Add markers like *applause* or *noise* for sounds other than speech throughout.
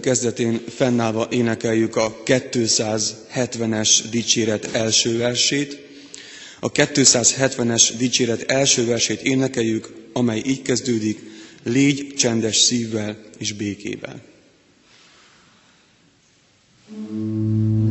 kezdetén fennállva énekeljük a 270-es dicséret első versét. A 270-es dicséret első versét énekeljük, amely így kezdődik, légy csendes szívvel és békével. thank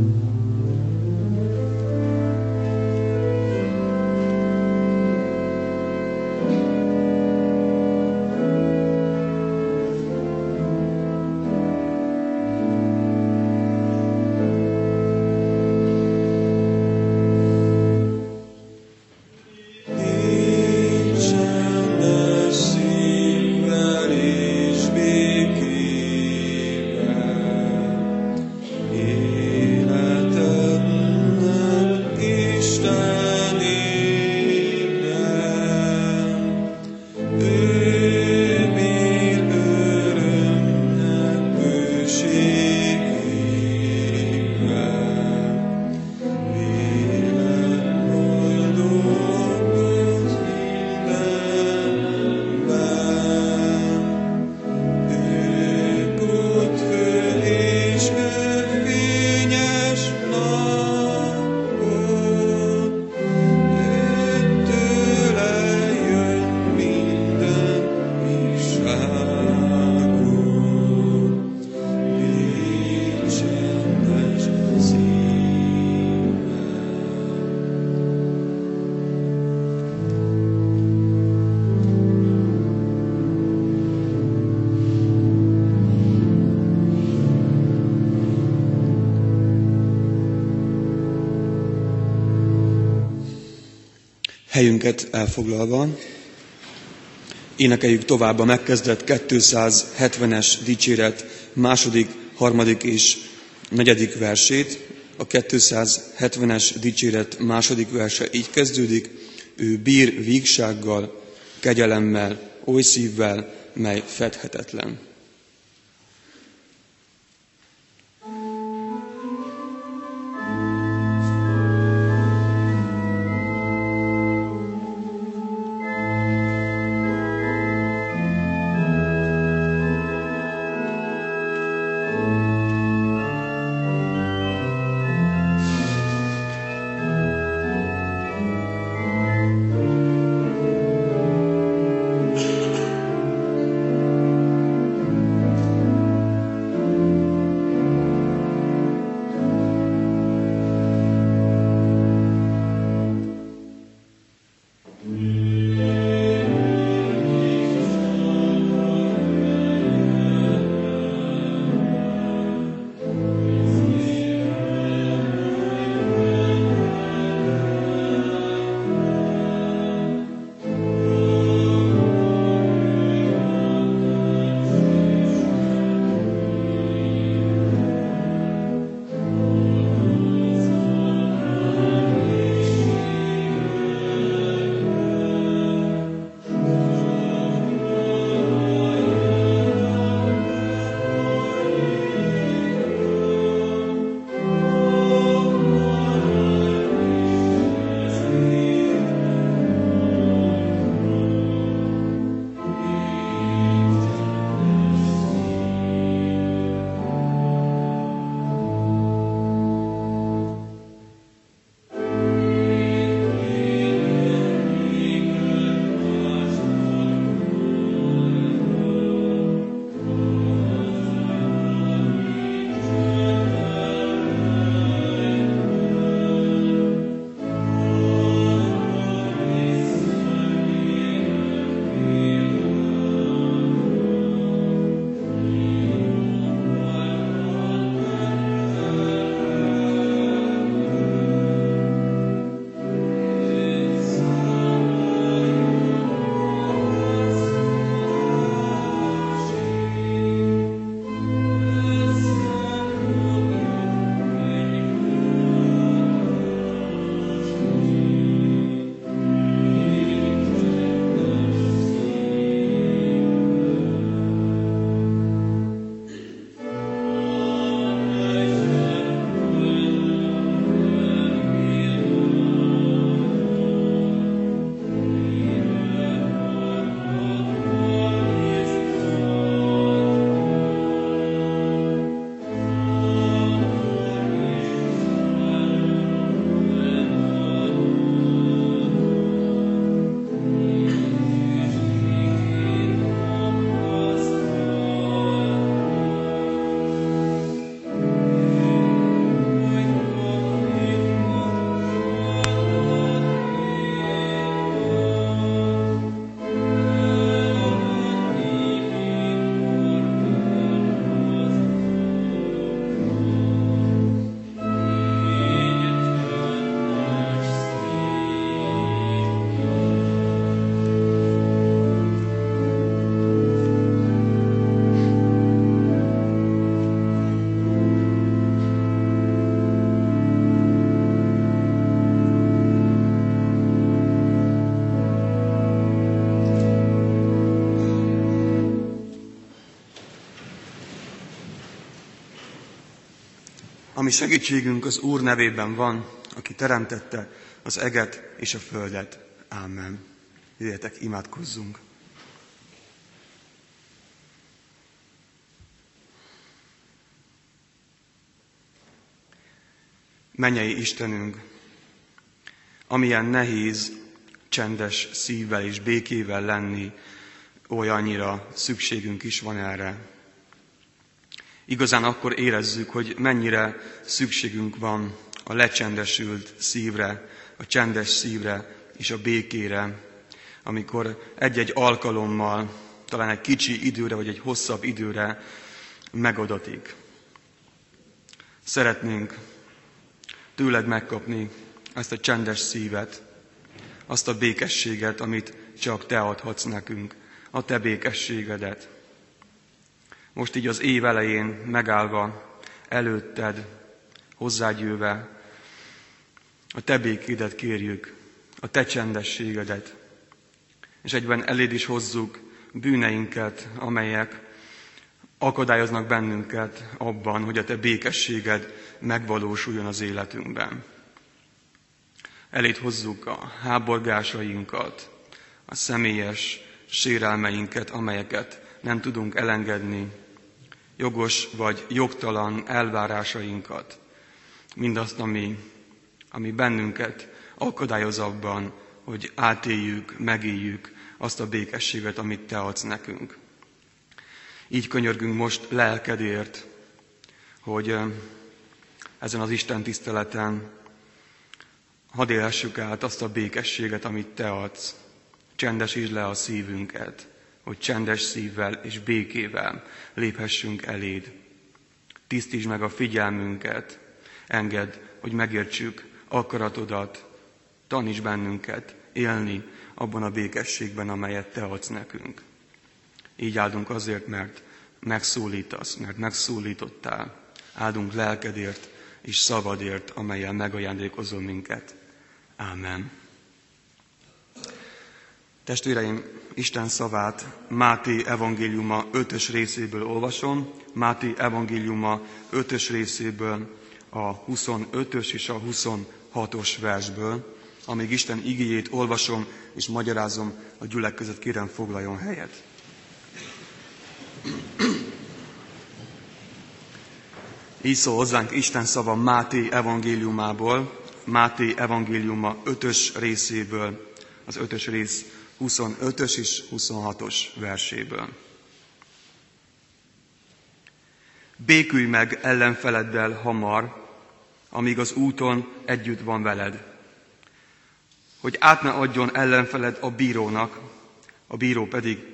Helyünket elfoglalva, énekeljük tovább a megkezdett 270-es dicséret második, harmadik és negyedik versét. A 270-es dicséret második verse így kezdődik, ő bír vígsággal, kegyelemmel, oly szívvel, mely fedhetetlen. Ami segítségünk az Úr nevében van, aki teremtette az eget és a földet. Amen. Jöjjetek, imádkozzunk. Mennyei Istenünk, amilyen nehéz, csendes szívvel és békével lenni, olyannyira szükségünk is van erre. Igazán akkor érezzük, hogy mennyire szükségünk van a lecsendesült szívre, a csendes szívre és a békére, amikor egy-egy alkalommal, talán egy kicsi időre vagy egy hosszabb időre megadatik. Szeretnénk tőled megkapni ezt a csendes szívet, azt a békességet, amit csak te adhatsz nekünk, a te békességedet. Most így az év elején megállva előtted, hozzágyőve, a te békédet kérjük, a te csendességedet, és egyben eléd is hozzuk bűneinket, amelyek akadályoznak bennünket abban, hogy a te békességed megvalósuljon az életünkben. Elét hozzuk a háborgásainkat, a személyes sérelmeinket, amelyeket nem tudunk elengedni, jogos vagy jogtalan elvárásainkat, mindazt, ami, ami bennünket akadályoz abban, hogy átéljük, megéljük azt a békességet, amit Te adsz nekünk. Így könyörgünk most lelkedért, hogy ezen az Isten tiszteleten hadd élhessük át azt a békességet, amit Te adsz. Csendesítsd le a szívünket, hogy csendes szívvel és békével léphessünk eléd. Tisztítsd meg a figyelmünket, engedd, hogy megértsük akaratodat, taníts bennünket élni abban a békességben, amelyet Te adsz nekünk. Így áldunk azért, mert megszólítasz, mert megszólítottál. Áldunk lelkedért és szabadért, amelyel megajándékozol minket. Ámen. Testvéreim, Isten szavát Máté evangéliuma 5 részéből olvasom. Máté evangéliuma 5 részéből a 25-ös és a 26-os versből. Amíg Isten igéjét olvasom és magyarázom, a gyülek között kérem foglaljon helyet. Így szól hozzánk Isten szava Máté evangéliumából, Máté evangéliuma 5-ös részéből, az 5-ös rész 25-ös és 26-os verséből. Békülj meg ellenfeleddel hamar, amíg az úton együtt van veled, hogy át ne adjon ellenfeled a bírónak, a bíró pedig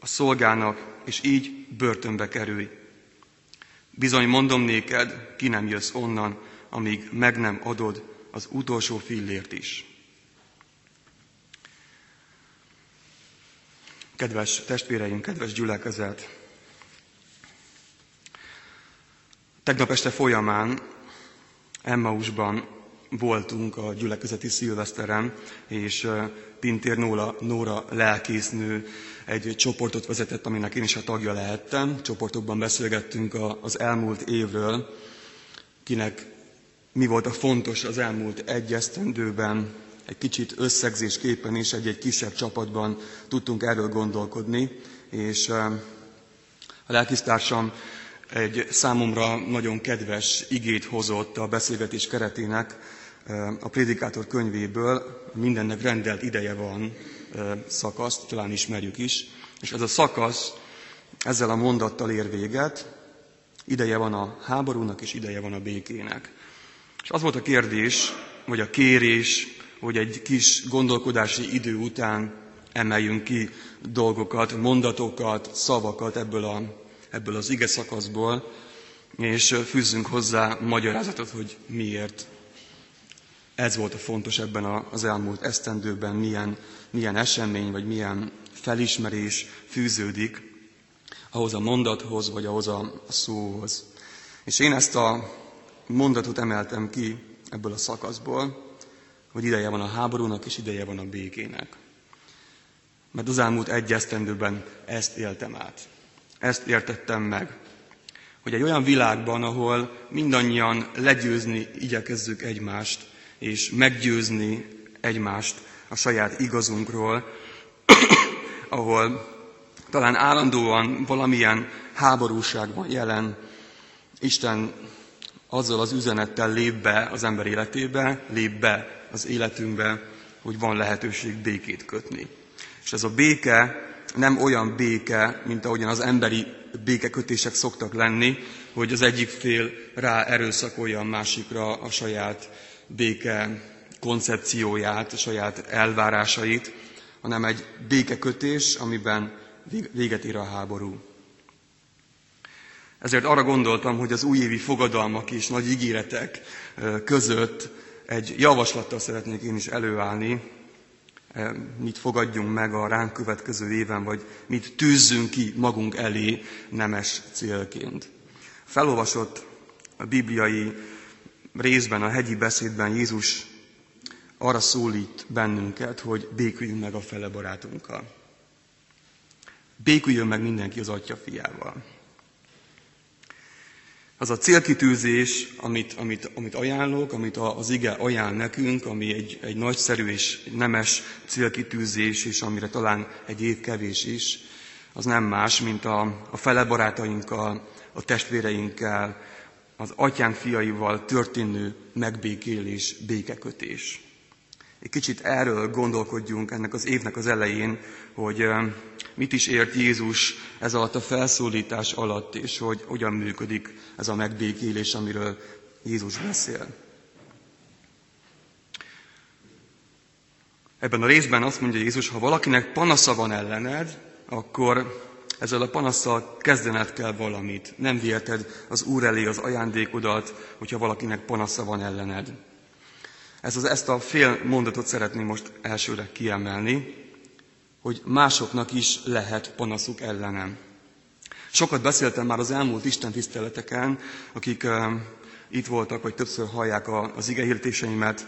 a szolgának, és így börtönbe kerülj. Bizony mondom néked, ki nem jössz onnan, amíg meg nem adod az utolsó fillért is. Kedves testvéreim, kedves gyülekezet! Tegnap este folyamán Emmausban voltunk a gyülekezeti szilveszteren, és Pintér Nóra, Nóra lelkésznő egy csoportot vezetett, aminek én is a tagja lehettem. Csoportokban beszélgettünk az elmúlt évről, kinek mi volt a fontos az elmúlt egy esztendőben, egy kicsit összegzésképpen is egy-egy kisebb csapatban tudtunk erről gondolkodni, és a lelkisztársam egy számomra nagyon kedves igét hozott a beszélgetés keretének a Prédikátor könyvéből, mindennek rendelt ideje van szakaszt, talán ismerjük is, és ez a szakasz ezzel a mondattal ér véget, ideje van a háborúnak, és ideje van a békének. És az volt a kérdés, vagy a kérés, hogy egy kis gondolkodási idő után emeljünk ki dolgokat, mondatokat, szavakat ebből, a, ebből az ige szakaszból, és fűzzünk hozzá magyarázatot, hogy miért. Ez volt a fontos ebben az elmúlt esztendőben, milyen, milyen esemény, vagy milyen felismerés fűződik ahhoz a mondathoz, vagy ahhoz a szóhoz. És én ezt a mondatot emeltem ki ebből a szakaszból, hogy ideje van a háborúnak, és ideje van a békének. Mert az elmúlt egy esztendőben ezt éltem át. Ezt értettem meg, hogy egy olyan világban, ahol mindannyian legyőzni igyekezzük egymást, és meggyőzni egymást a saját igazunkról, *coughs* ahol talán állandóan valamilyen háborúság van jelen, Isten azzal az üzenettel lép be az ember életébe, lép be az életünkbe, hogy van lehetőség békét kötni. És ez a béke nem olyan béke, mint ahogyan az emberi békekötések szoktak lenni, hogy az egyik fél rá erőszakolja a másikra a saját béke koncepcióját, a saját elvárásait, hanem egy békekötés, amiben véget ér a háború. Ezért arra gondoltam, hogy az újévi fogadalmak és nagy ígéretek között egy javaslattal szeretnék én is előállni, mit fogadjunk meg a ránk következő éven, vagy mit tűzzünk ki magunk elé nemes célként. Felolvasott a bibliai részben, a hegyi beszédben Jézus arra szólít bennünket, hogy béküljünk meg a fele barátunkkal. Béküljön meg mindenki az atya fiával. Az a célkitűzés, amit, amit, amit ajánlok, amit az ige ajánl nekünk, ami egy, egy nagyszerű és nemes célkitűzés, és amire talán egy év kevés is, az nem más, mint a, a fele barátainkkal, a testvéreinkkel, az atyánk fiaival történő megbékélés, békekötés. Egy kicsit erről gondolkodjunk ennek az évnek az elején, hogy mit is ért Jézus ez alatt a felszólítás alatt, és hogy hogyan működik ez a megbékélés, amiről Jézus beszél. Ebben a részben azt mondja Jézus, ha valakinek panasza van ellened, akkor ezzel a panasszal kezdened kell valamit. Nem viheted az Úr elé az ajándékodat, hogyha valakinek panasza van ellened. Ez az, ezt a fél mondatot szeretném most elsőre kiemelni, hogy másoknak is lehet panaszuk ellenem. Sokat beszéltem már az elmúlt Isten tiszteleteken, akik uh, itt voltak, vagy többször hallják a, az igehirtéseimet,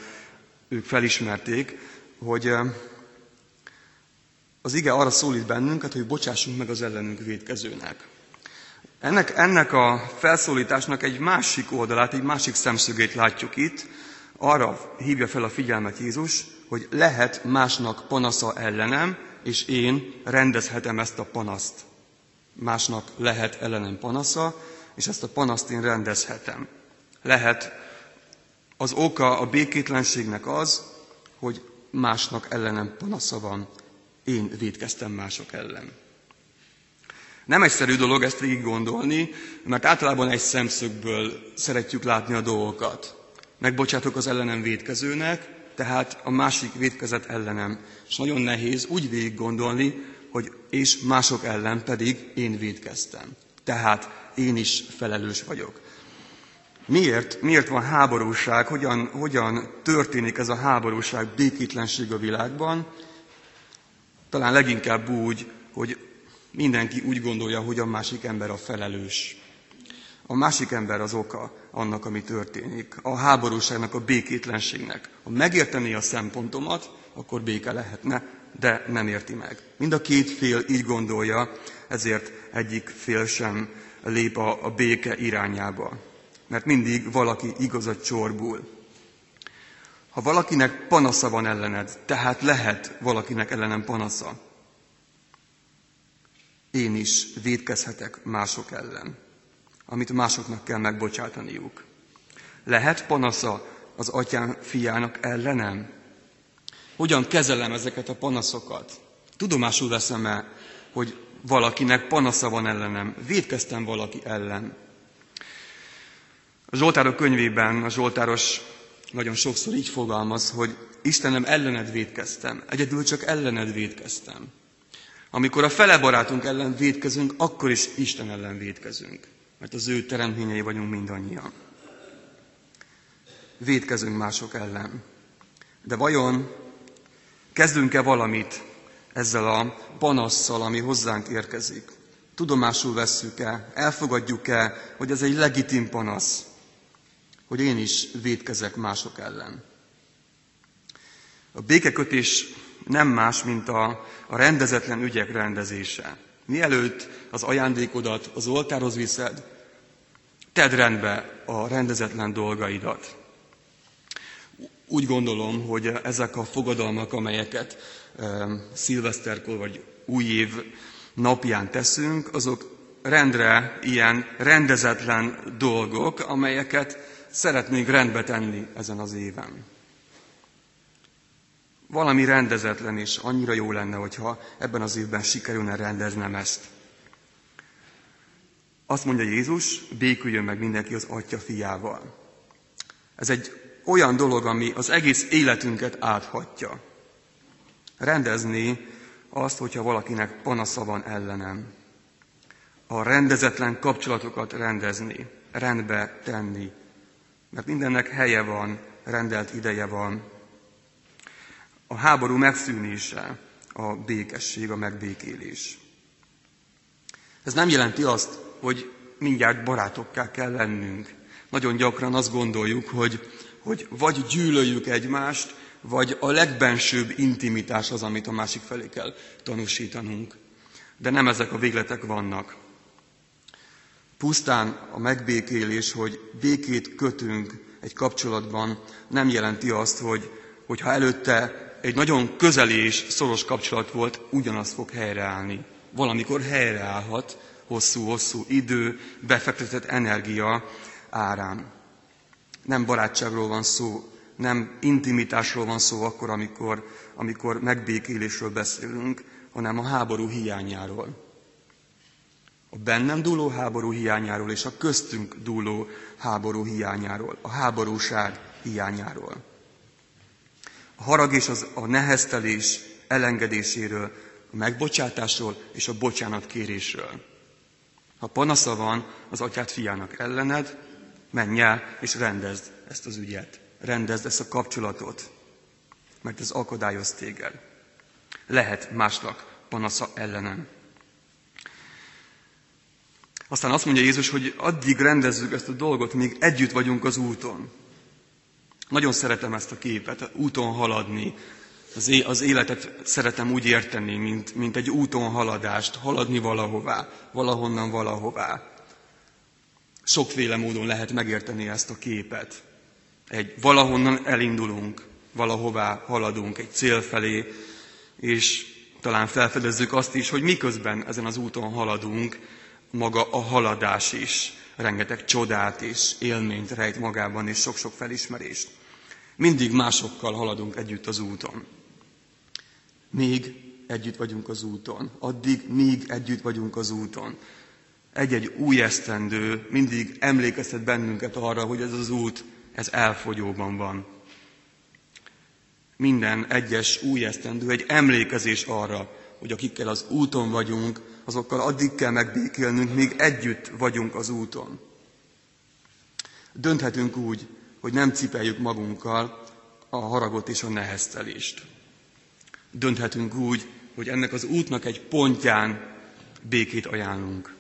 ők felismerték, hogy uh, az ige arra szólít bennünket, hogy bocsássunk meg az ellenünk védkezőnek. Ennek, ennek a felszólításnak egy másik oldalát, egy másik szemszögét látjuk itt, arra hívja fel a figyelmet Jézus, hogy lehet másnak panasza ellenem, és én rendezhetem ezt a panaszt. Másnak lehet ellenem panasza, és ezt a panaszt én rendezhetem. Lehet az oka a békétlenségnek az, hogy másnak ellenem panasza van. Én védkeztem mások ellen. Nem egyszerű dolog ezt végig gondolni, mert általában egy szemszögből szeretjük látni a dolgokat megbocsátok az ellenem védkezőnek, tehát a másik védkezet ellenem. És nagyon nehéz úgy végig gondolni, hogy és mások ellen pedig én védkeztem. Tehát én is felelős vagyok. Miért? Miért van háborúság? Hogyan, hogyan történik ez a háborúság, békétlenség a világban? Talán leginkább úgy, hogy mindenki úgy gondolja, hogy a másik ember a felelős. A másik ember az oka annak, ami történik. A háborúságnak, a békétlenségnek. Ha megértené a szempontomat, akkor béke lehetne, de nem érti meg. Mind a két fél így gondolja, ezért egyik fél sem lép a, a béke irányába. Mert mindig valaki igazat csorbul. Ha valakinek panasza van ellened, tehát lehet valakinek ellenem panasza, én is védkezhetek mások ellen amit másoknak kell megbocsátaniuk. Lehet panasza az atyám fiának ellenem? Hogyan kezelem ezeket a panaszokat? Tudomásul veszem-e, hogy valakinek panasza van ellenem? Védkeztem valaki ellen? A Zsoltárok könyvében a Zsoltáros nagyon sokszor így fogalmaz, hogy Istenem ellened védkeztem, egyedül csak ellened védkeztem. Amikor a fele barátunk ellen védkezünk, akkor is Isten ellen védkezünk mert az ő teremtményei vagyunk mindannyian. Védkezünk mások ellen. De vajon kezdünk-e valamit ezzel a panasszal, ami hozzánk érkezik? Tudomásul vesszük-e, elfogadjuk-e, hogy ez egy legitim panasz, hogy én is védkezek mások ellen? A békekötés nem más, mint a, a rendezetlen ügyek rendezése. Mielőtt az ajándékodat az oltárhoz viszed, Tedd rendbe a rendezetlen dolgaidat. Úgy gondolom, hogy ezek a fogadalmak, amelyeket szilveszterkor vagy új év napján teszünk, azok rendre ilyen rendezetlen dolgok, amelyeket szeretnénk rendbe tenni ezen az éven. Valami rendezetlen, és annyira jó lenne, hogyha ebben az évben sikerülne rendeznem ezt. Azt mondja Jézus, béküljön meg mindenki az Atya fiával. Ez egy olyan dolog, ami az egész életünket áthatja. Rendezni azt, hogyha valakinek panasza van ellenem. A rendezetlen kapcsolatokat rendezni, rendbe tenni. Mert mindennek helye van, rendelt ideje van. A háború megszűnése, a békesség, a megbékélés. Ez nem jelenti azt, hogy mindjárt barátokká kell lennünk. Nagyon gyakran azt gondoljuk, hogy, hogy vagy gyűlöljük egymást, vagy a legbensőbb intimitás az, amit a másik felé kell tanúsítanunk. De nem ezek a végletek vannak. Pusztán a megbékélés, hogy békét kötünk egy kapcsolatban, nem jelenti azt, hogy, ha előtte egy nagyon közeli és szoros kapcsolat volt, ugyanaz fog helyreállni. Valamikor helyreállhat hosszú-hosszú idő, befektetett energia árán. Nem barátságról van szó, nem intimitásról van szó akkor, amikor, amikor megbékélésről beszélünk, hanem a háború hiányáról. A bennem dúló háború hiányáról és a köztünk dúló háború hiányáról, a háborúság hiányáról. Harag és az, a neheztelés elengedéséről, a megbocsátásról és a bocsánatkérésről. Ha panasza van az atyát fiának ellened, menj el és rendezd ezt az ügyet rendezd ezt a kapcsolatot, mert ez akadályoz téged. Lehet másnak panasza ellenem. Aztán azt mondja Jézus, hogy addig rendezzük ezt a dolgot, míg együtt vagyunk az úton. Nagyon szeretem ezt a képet, úton haladni. Az, életet szeretem úgy érteni, mint, mint egy úton haladást, haladni valahová, valahonnan valahová. Sokféle módon lehet megérteni ezt a képet. Egy valahonnan elindulunk, valahová haladunk, egy cél felé, és talán felfedezzük azt is, hogy miközben ezen az úton haladunk, maga a haladás is rengeteg csodát és élményt rejt magában, és sok-sok felismerést. Mindig másokkal haladunk együtt az úton. Még együtt vagyunk az úton. Addig, míg együtt vagyunk az úton. Egy-egy új esztendő mindig emlékeztet bennünket arra, hogy ez az út ez elfogyóban van. Minden egyes új esztendő egy emlékezés arra, hogy akikkel az úton vagyunk, azokkal addig kell megbékélnünk, míg együtt vagyunk az úton. Dönthetünk úgy, hogy nem cipeljük magunkkal a haragot és a neheztelést. Dönthetünk úgy, hogy ennek az útnak egy pontján békét ajánlunk.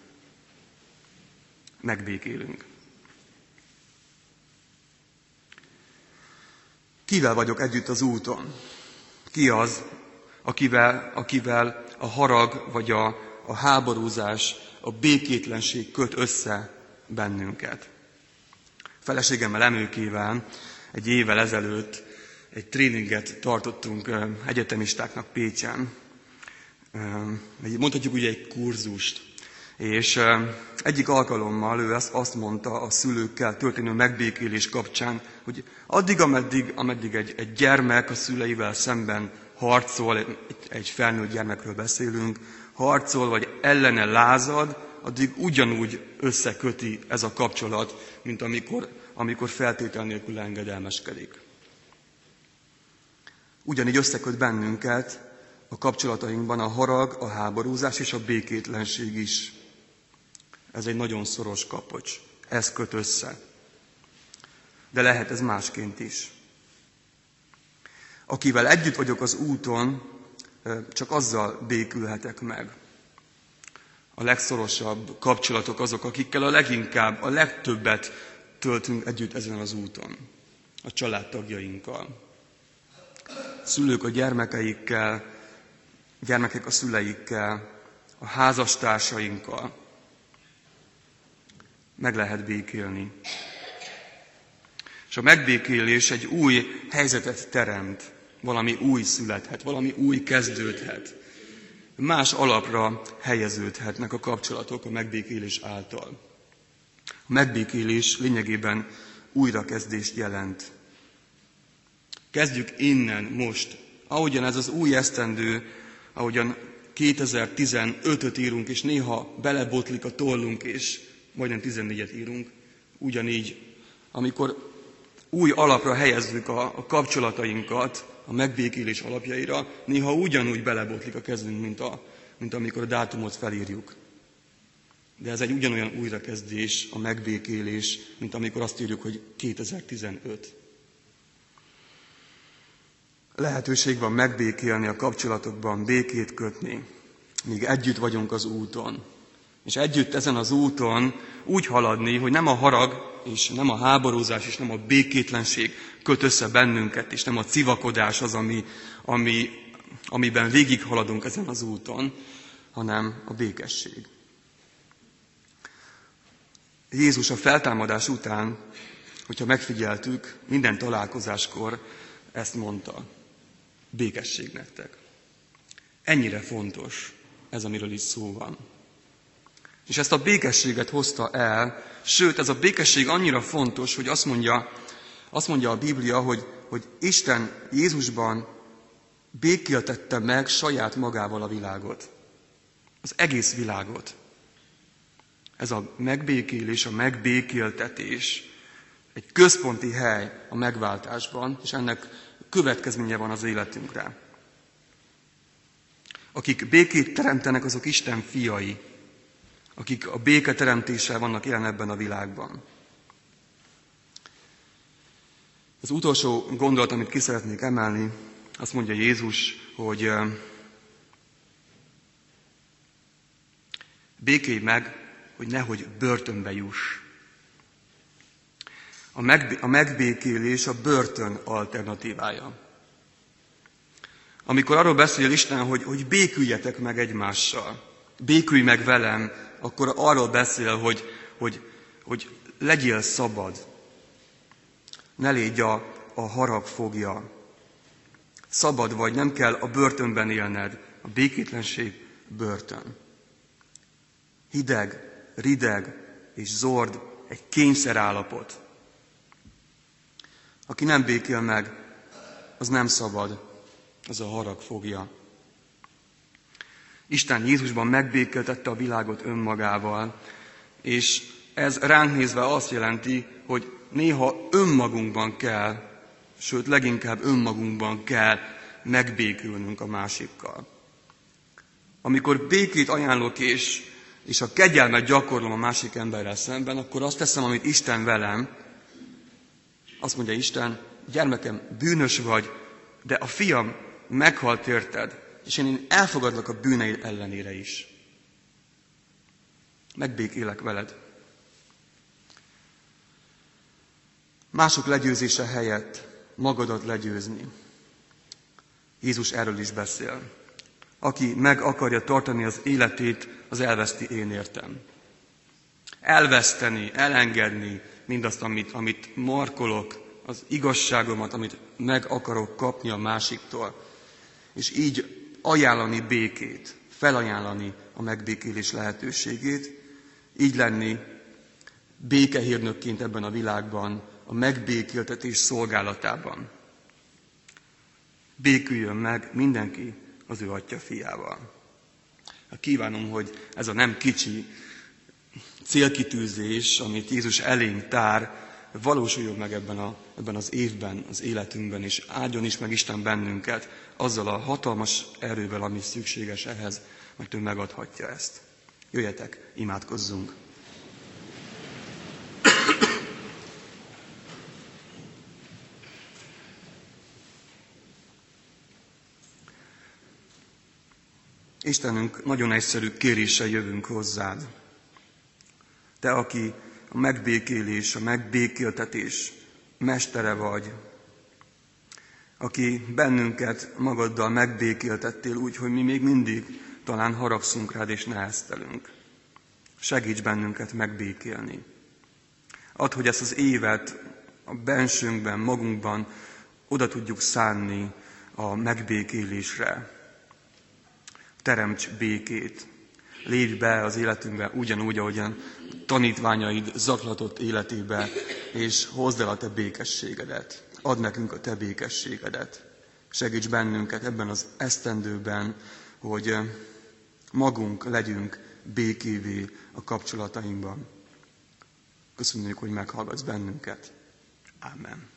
Megbékélünk. Kivel vagyok együtt az úton? Ki az, akivel, akivel a harag vagy a, a háborúzás, a békétlenség köt össze bennünket? Feleségemmel Emőkével egy évvel ezelőtt egy tréninget tartottunk egyetemistáknak Pécsen. Mondhatjuk ugye egy kurzust. És egyik alkalommal ő azt mondta a szülőkkel történő megbékélés kapcsán, hogy addig, ameddig, ameddig egy, egy gyermek a szüleivel szemben harcol, egy, egy felnőtt gyermekről beszélünk, harcol vagy ellene lázad, addig ugyanúgy összeköti ez a kapcsolat, mint amikor, amikor feltétel nélkül engedelmeskedik. Ugyanígy összeköt bennünket a kapcsolatainkban a harag, a háborúzás és a békétlenség is. Ez egy nagyon szoros kapocs. Ez köt össze. De lehet ez másként is. Akivel együtt vagyok az úton, csak azzal békülhetek meg. A legszorosabb kapcsolatok azok, akikkel a leginkább, a legtöbbet töltünk együtt ezen az úton. A családtagjainkkal. Szülők a gyermekeikkel, gyermekek a szüleikkel, a házastársainkkal, meg lehet békélni. És a megbékélés egy új helyzetet teremt, valami új születhet, valami új kezdődhet. Más alapra helyeződhetnek a kapcsolatok a megbékélés által. A megbékélés lényegében újrakezdést jelent. Kezdjük innen, most. Ahogyan ez az új esztendő, ahogyan 2015-öt írunk, és néha belebotlik a tollunk, és majdnem 14-et írunk, ugyanígy, amikor új alapra helyezzük a, kapcsolatainkat, a megbékélés alapjaira, néha ugyanúgy belebotlik a kezünk, mint, a, mint amikor a dátumot felírjuk. De ez egy ugyanolyan újrakezdés, a megbékélés, mint amikor azt írjuk, hogy 2015. Lehetőség van megbékélni a kapcsolatokban, békét kötni, míg együtt vagyunk az úton. És együtt ezen az úton úgy haladni, hogy nem a harag, és nem a háborúzás, és nem a békétlenség köt össze bennünket, és nem a civakodás az, ami, ami, amiben végighaladunk ezen az úton, hanem a békesség. Jézus a feltámadás után, hogyha megfigyeltük, minden találkozáskor ezt mondta. Békesség nektek. Ennyire fontos ez, amiről is szó van. És ezt a békességet hozta el, sőt, ez a békesség annyira fontos, hogy azt mondja, azt mondja a Biblia, hogy, hogy Isten Jézusban békéltette meg saját magával a világot. Az egész világot. Ez a megbékélés, a megbékéltetés egy központi hely a megváltásban, és ennek következménye van az életünkre. Akik békét teremtenek, azok Isten fiai, akik a béke teremtéssel vannak jelen ebben a világban. Az utolsó gondolat, amit ki szeretnék emelni, azt mondja Jézus, hogy békélj meg, hogy nehogy börtönbe juss. A, megb- a megbékélés a börtön alternatívája. Amikor arról beszél Isten, hogy, hogy béküljetek meg egymással, békülj meg velem, akkor arról beszél, hogy, hogy, hogy legyél szabad. Ne légy a, a harag fogja. Szabad vagy, nem kell a börtönben élned. A békétlenség börtön. Hideg, rideg és zord, egy kényszerállapot. Aki nem békél meg, az nem szabad, az a harag fogja. Isten Jézusban megbékéltette a világot önmagával, és ez ránk nézve azt jelenti, hogy néha önmagunkban kell, sőt leginkább önmagunkban kell megbékülnünk a másikkal. Amikor békét ajánlok és, és a kegyelmet gyakorlom a másik emberrel szemben, akkor azt teszem, amit Isten velem. Azt mondja Isten, gyermekem, bűnös vagy, de a fiam meghalt érted, és én elfogadlak a bűneid ellenére is. Megbékélek veled. Mások legyőzése helyett magadat legyőzni. Jézus erről is beszél. Aki meg akarja tartani az életét, az elveszti én értem. Elveszteni, elengedni mindazt, amit, amit markolok, az igazságomat, amit meg akarok kapni a másiktól, és így ajánlani békét, felajánlani a megbékélés lehetőségét, így lenni békehírnökként ebben a világban, a megbékéltetés szolgálatában. Béküljön meg mindenki az ő atya fiával. Kívánom, hogy ez a nem kicsi célkitűzés, amit Jézus elénk tár, valósuljon meg ebben, a, ebben az évben, az életünkben, és áldjon is meg Isten bennünket azzal a hatalmas erővel, ami szükséges ehhez, mert ő megadhatja ezt. Jöjjetek, imádkozzunk! Istenünk, nagyon egyszerű kéréssel jövünk hozzád. Te, aki a megbékélés, a megbékéltetés mestere vagy, aki bennünket magaddal megbékéltettél úgy, hogy mi még mindig talán haragszunk rád és neheztelünk. Segíts bennünket megbékélni. Add, hogy ezt az évet a bensőnkben, magunkban oda tudjuk szánni a megbékélésre. Teremts békét. Légy be az életünkbe ugyanúgy, ahogyan tanítványaid zaklatott életébe, és hozd el a te békességedet. Add nekünk a te békességedet. Segíts bennünket ebben az esztendőben, hogy magunk legyünk békévé a kapcsolatainkban. Köszönjük, hogy meghallgatsz bennünket. Amen.